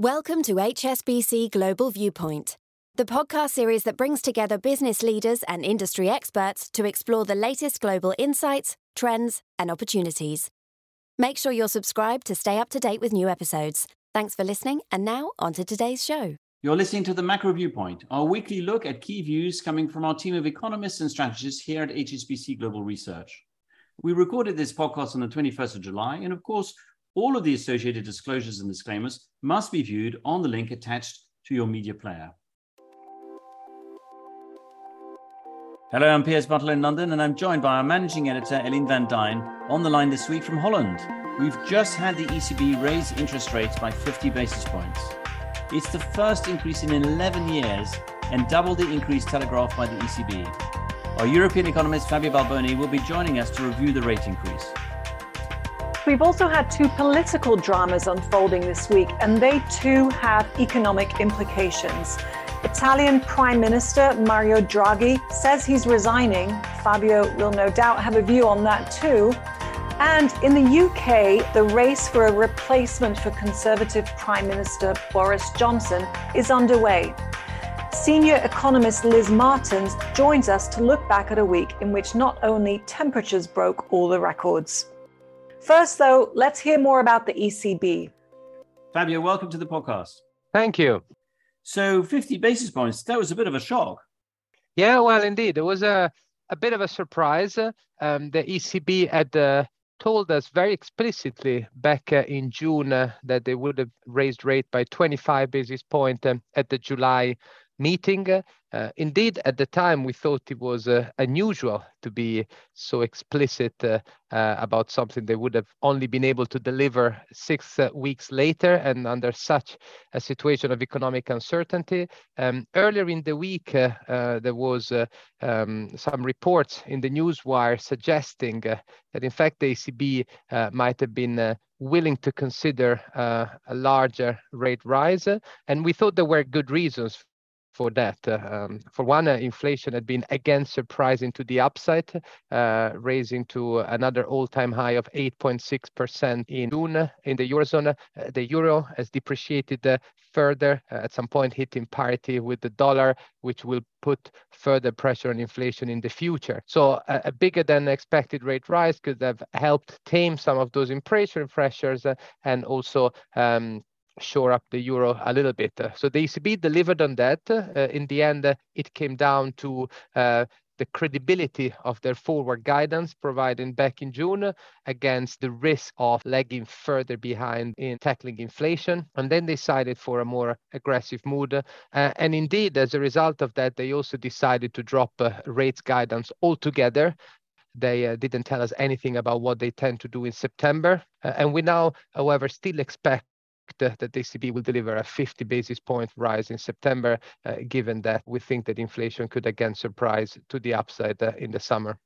Welcome to HSBC Global Viewpoint, the podcast series that brings together business leaders and industry experts to explore the latest global insights, trends, and opportunities. Make sure you're subscribed to stay up to date with new episodes. Thanks for listening, and now on to today's show. You're listening to the Macro Viewpoint, our weekly look at key views coming from our team of economists and strategists here at HSBC Global Research. We recorded this podcast on the 21st of July, and of course, all of the associated disclosures and disclaimers must be viewed on the link attached to your media player. Hello, I'm Piers Butler in London, and I'm joined by our managing editor, Eline van Duijn, on the line this week from Holland. We've just had the ECB raise interest rates by 50 basis points. It's the first increase in 11 years and double the increase telegraphed by the ECB. Our European economist Fabio Balboni will be joining us to review the rate increase. We've also had two political dramas unfolding this week, and they too have economic implications. Italian Prime Minister Mario Draghi says he's resigning. Fabio will no doubt have a view on that too. And in the UK, the race for a replacement for Conservative Prime Minister Boris Johnson is underway. Senior economist Liz Martins joins us to look back at a week in which not only temperatures broke all the records. First, though, let's hear more about the ECB. Fabio, welcome to the podcast. Thank you. So, 50 basis points, that was a bit of a shock. Yeah, well, indeed. It was a, a bit of a surprise. Um, the ECB had uh, told us very explicitly back uh, in June uh, that they would have raised rate by 25 basis point um, at the July meeting. Uh, indeed, at the time, we thought it was uh, unusual to be so explicit uh, uh about something they would have only been able to deliver six uh, weeks later and under such a situation of economic uncertainty. Um, earlier in the week, uh, there was um, some reports in the newswire suggesting that, in fact, the ECB might have been willing to consider uh, a larger rate rise. And we thought there were good reasons for that. Uh, um, for one, uh, inflation had been again surprising to the upside, uh, raising to another all-time high of 8.6% in June in the eurozone. the euro has depreciated further, at some point hitting parity with the dollar, which will put further pressure on inflation in the future. So a, a bigger than expected rate rise could have helped tame some of those inflation pressures and also um, shore up the euro a little bit. So the ECB delivered on that. Uh, in the end, uh, it came down to uh, the credibility of their forward guidance provided back in June against the risk of lagging further behind in tackling inflation. And then they decided for a more aggressive mood. Uh, and indeed, as a result of that, they also decided to drop uh, rates guidance altogether. They uh, didn't tell us anything about what they tend to do in September. and we now, however, still expect that the ECB will deliver a 50 basis point rise in September, uh, given that we think that inflation could again surprise to the upside uh, in the summer.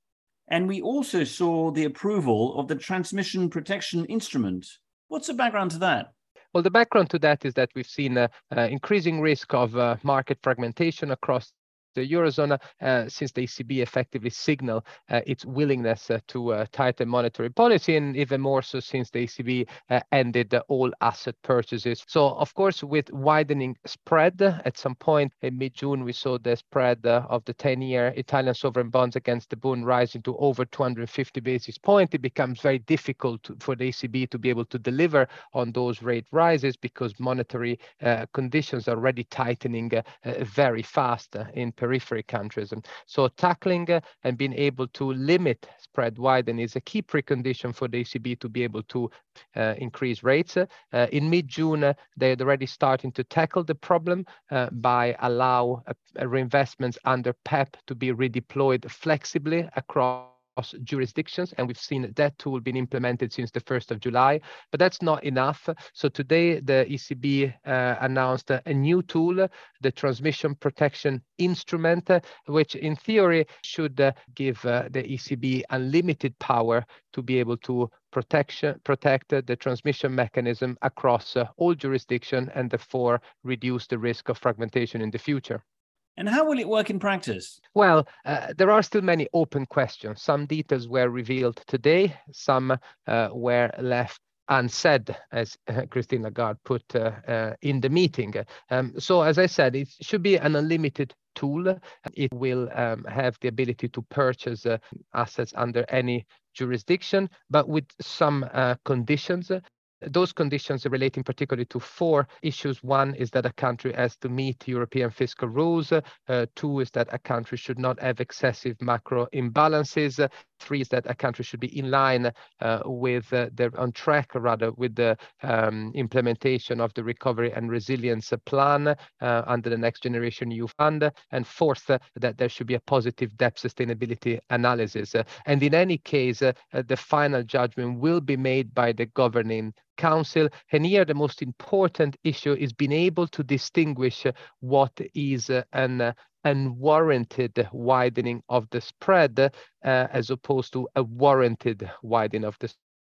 And we also saw the approval of the transmission protection instrument. What's the background to that? Well, the background to that is that we've seen uh, uh, increasing risk of uh, market fragmentation across the Eurozone uh, since the ECB effectively signaled uh, its willingness uh, to tighten monetary policy, and even more so since the ECB ended all asset purchases. So, of course, with widening spread, at some point in mid-June, we saw the spread of the 10-year Italian sovereign bonds against the bund rising to over 250 basis points. It becomes very difficult for the ECB to be able to deliver on those rate rises because monetary uh, conditions are already tightening uh, very fast in periphery countries. So tackling uh, and being able to limit spread widen is a key precondition for the ECB to be able to uh, increase rates. Uh, in mid-June, uh, they had already starting to tackle the problem uh, by allow reinvestments under PEPP to be redeployed flexibly across jurisdictions, and we've seen that tool being implemented since the 1st of July, but that's not enough. So today, the ECB uh, announced a, new tool, the Transmission Protection Instrument, which in theory should uh, give uh, the ECB unlimited power to be able to protection, protect the transmission mechanism across uh, all jurisdictions and therefore reduce the risk of fragmentation in the future. And how will it work in practice? Well, uh, there are still many open questions. Some details were revealed today, some uh, were left unsaid, as Christine Lagarde put in the meeting. Um, so, as I said, it should be an unlimited tool. It will um, have the ability to purchase uh, assets under any jurisdiction, but with some uh, conditions. Those conditions relating particularly to four issues. One is that a country has to meet European fiscal rules. Uh, two is that a country should not have excessive macro imbalances. Three is that a country should be in line uh, with uh, the on track rather with the um, implementation of the recovery and resilience plan uh, under the next generation EU fund. And fourth, uh, that there should be a positive debt sustainability analysis. and in any case, uh, the final judgment will be made by the governing council. And here the most important issue is being able to distinguish what is an unwarranted widening of the spread uh, as opposed to a warranted widening of the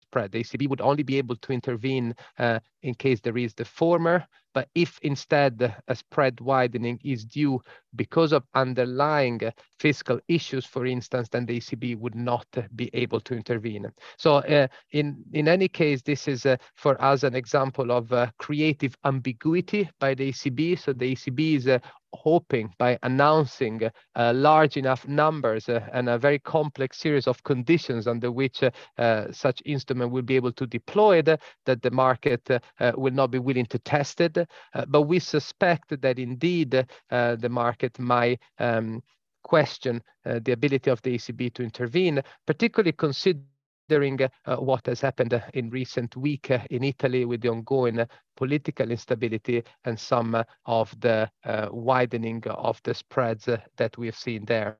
spread. The ECB would only be able to intervene uh, in case there is the former, but if instead a spread widening is due because of underlying fiscal issues, for instance, then the ECB would not be able to intervene. So uh, in, in any case, this is uh, for us an example of uh, creative ambiguity by the ECB. So the ECB is uh, hoping by announcing uh, large enough numbers uh, and a very complex series of conditions under which uh, uh such instrument will be able to deploy it, that the market uh, uh, will not be willing to test it. But we suspect that indeed the market might um, question the ability of the ECB to intervene, particularly considering uh, what has happened uh, in recent week uh, in Italy with the ongoing political instability and some of the widening of the spreads that we have seen there.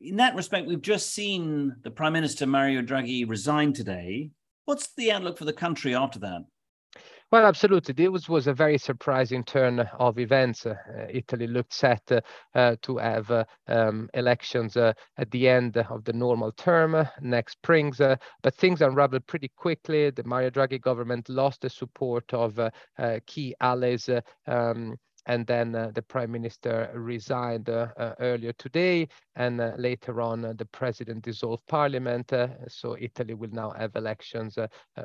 In that respect, we've just seen the Prime Minister Mario Draghi resign today. What's the outlook for the country after that? Well, absolutely. This was a very surprising turn of events. Uh, Italy looked set uh, to have uh, um, elections uh, at the end of the normal term uh, next spring, uh, but things unraveled pretty quickly. The Mario Draghi government lost the support of key allies um, and then uh, the prime minister resigned uh, uh, earlier today, and uh, later on uh, the president dissolved parliament. Uh, so Italy will now have elections,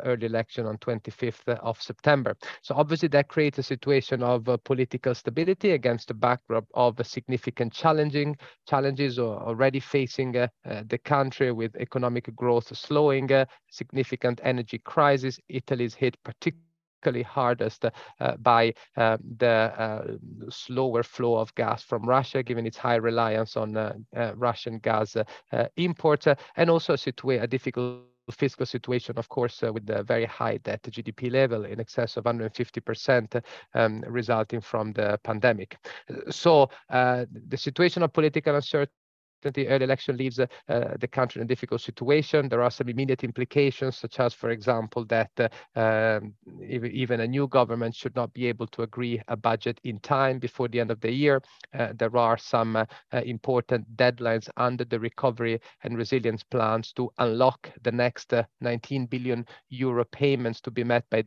early election on 25th of September. So obviously that creates a situation of political stability against the backdrop of significant challenging challenges already facing the country with economic growth slowing, significant energy crisis. Italy is hit particularly particularly hardest uh, by uh, the uh, slower flow of gas from Russia, given its high reliance on Russian gas imports, and also a, a difficult fiscal situation, of course, uh, with the very high debt GDP level in excess of 150% um, resulting from the pandemic. So uh, the situation of political uncertainty the early election leaves uh, uh, the country in a difficult situation. There are some immediate implications, such as, for example, that uh, um, even a new government should not be able to agree a budget in time before the end of the year. Uh, there are some important deadlines under the recovery and resilience plans to unlock the next 19 billion euro payments to be met by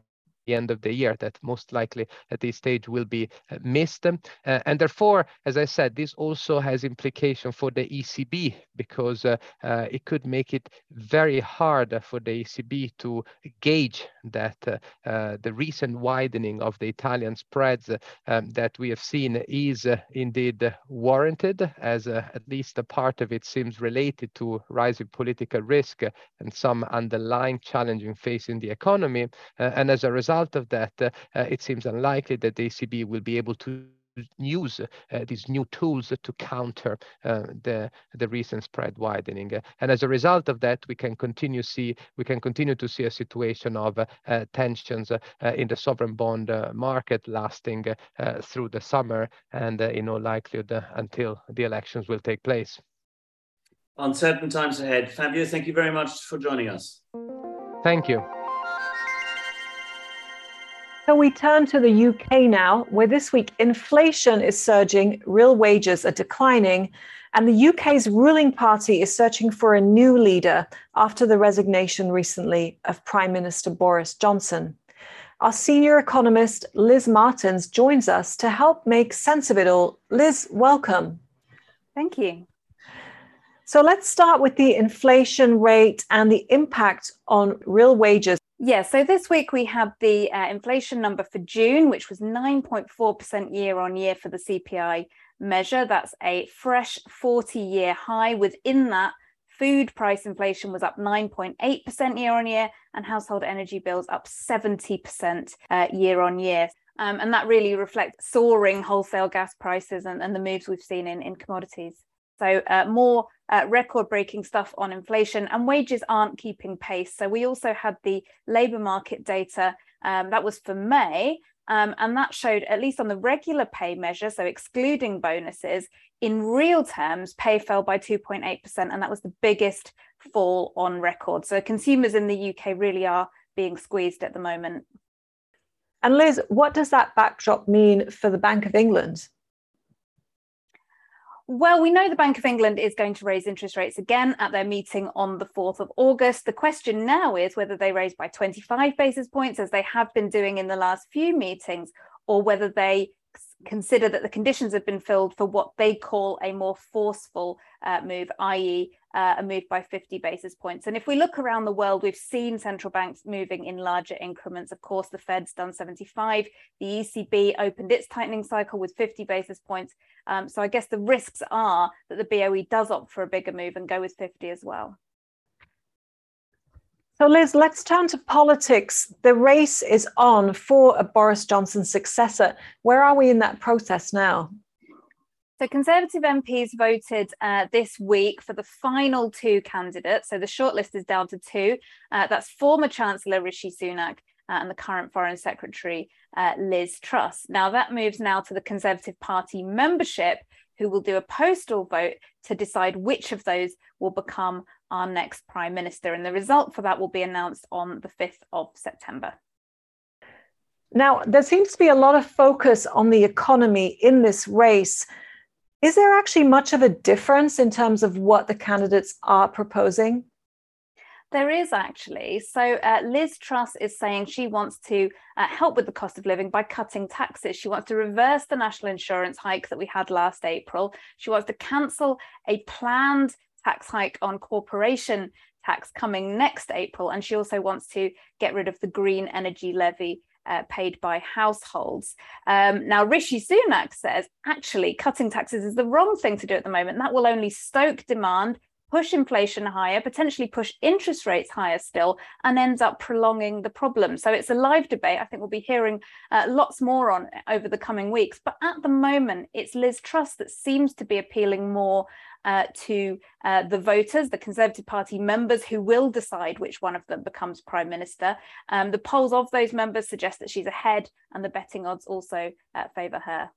end of the year that most likely at this stage will be uh, missed. Uh, and therefore, as I said, this also has implication for the ECB because uh, it could make it very hard for the ECB to gauge that the recent widening of the Italian spreads um, that we have seen is indeed warranted as at least a part of it seems related to rising political risk and some underlying challenging facing the economy. and as a result, result of that, uh, uh, it seems unlikely that the ECB will be able to use uh, these new tools to counter uh, the the recent spread widening. And as a result of that we can continue see we can continue to see a situation of uh, tensions uh, in the sovereign bond market lasting through the summer and in all likelihood until the elections will take place. Uncertain times ahead. Fabio thank you very much for joining us. Thank you so we turn to the UK now, where this week inflation is surging, real wages are declining, and the UK's ruling party is searching for a new leader after the resignation recently of Prime Minister Boris Johnson. Our senior economist, Liz Martins, joins us to help make sense of it all. Liz, welcome. Thank you. So let's start with the inflation rate and the impact on real wages Yeah, so this week we had the uh, inflation number for June, which was 9.4% year on year for the CPI measure. That's a fresh 40 year high. Within that, food price inflation was up 9.8% year on year, and household energy bills up 70% uh, year on year. Um, and that really reflects soaring wholesale gas prices and, and the moves we've seen in, in commodities. So, uh, more uh, record breaking stuff on inflation, and wages aren't keeping pace. So, we also had the labour market data um, that was for May, um, and that showed, at least on the regular pay measure, so excluding bonuses, in real terms, pay fell by 2.8%, and that was the biggest fall on record. So, consumers in the UK really are being squeezed at the moment. And Liz, what does that backdrop mean for the Bank of England? Well, we know the Bank of England is going to raise interest rates again at their meeting on the 4th of August. The question now is whether they raise by 25 basis points, as they have been doing in the last few meetings, or whether they consider that the conditions have been filled for what they call a more forceful uh, move, i.e., uh, a move by 50 basis points. And if we look around the world, we've seen central banks moving in larger increments. Of course, the Fed's done 75. The ECB opened its tightening cycle with 50 basis points. Um, so I guess the risks are that the BOE does opt for a bigger move and go with 50 as well. So, Liz, let's turn to politics. The race is on for a Boris Johnson successor. Where are we in that process now? So, Conservative MPs voted uh, this week for the final two candidates. So, the shortlist is down to two. Uh, that's former Chancellor Rishi Sunak uh, and the current Foreign Secretary uh, Liz Truss. Now, that moves now to the Conservative Party membership, who will do a postal vote to decide which of those will become our next Prime Minister. And the result for that will be announced on the 5th of September. Now, there seems to be a lot of focus on the economy in this race. Is there actually much of a difference in terms of what the candidates are proposing? There is actually. So uh, Liz Truss is saying she wants to uh, help with the cost of living by cutting taxes. She wants to reverse the national insurance hike that we had last April. She wants to cancel a planned tax hike on corporation tax coming next April. And she also wants to get rid of the green energy levy uh, paid by households. Um, now, Rishi Sunak says actually cutting taxes is the wrong thing to do at the moment. That will only stoke demand, push inflation higher, potentially push interest rates higher still, and ends up prolonging the problem. So it's a live debate. I think we'll be hearing uh, lots more on over the coming weeks. But at the moment, it's Liz Truss that seems to be appealing more uh, to uh, the voters, the Conservative Party members who will decide which one of them becomes Prime Minister. Um, the polls of those members suggest that she's ahead, and the betting odds also uh, favour her.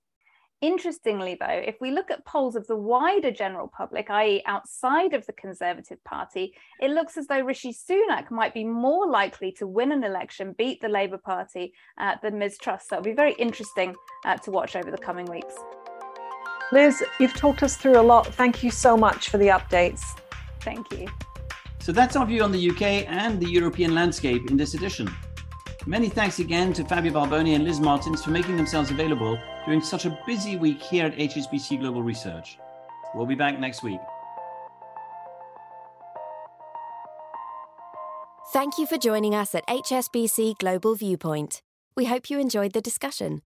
Interestingly, though, if we look at polls of the wider general public, i.e., outside of the Conservative Party, it looks as though Rishi Sunak might be more likely to win an election, beat the Labour Party, uh, than Ms. Truss. So it'll be very interesting uh, to watch over the coming weeks. Liz, you've talked us through a lot. Thank you so much for the updates. Thank you. So that's our view on the UK and the European landscape in this edition. Many thanks again to Fabio Balboni and Liz Martins for making themselves available during such a busy week here at HSBC Global Research. We'll be back next week. Thank you for joining us at HSBC Global Viewpoint. We hope you enjoyed the discussion.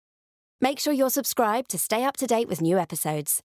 Make sure you're subscribed to stay up to date with new episodes.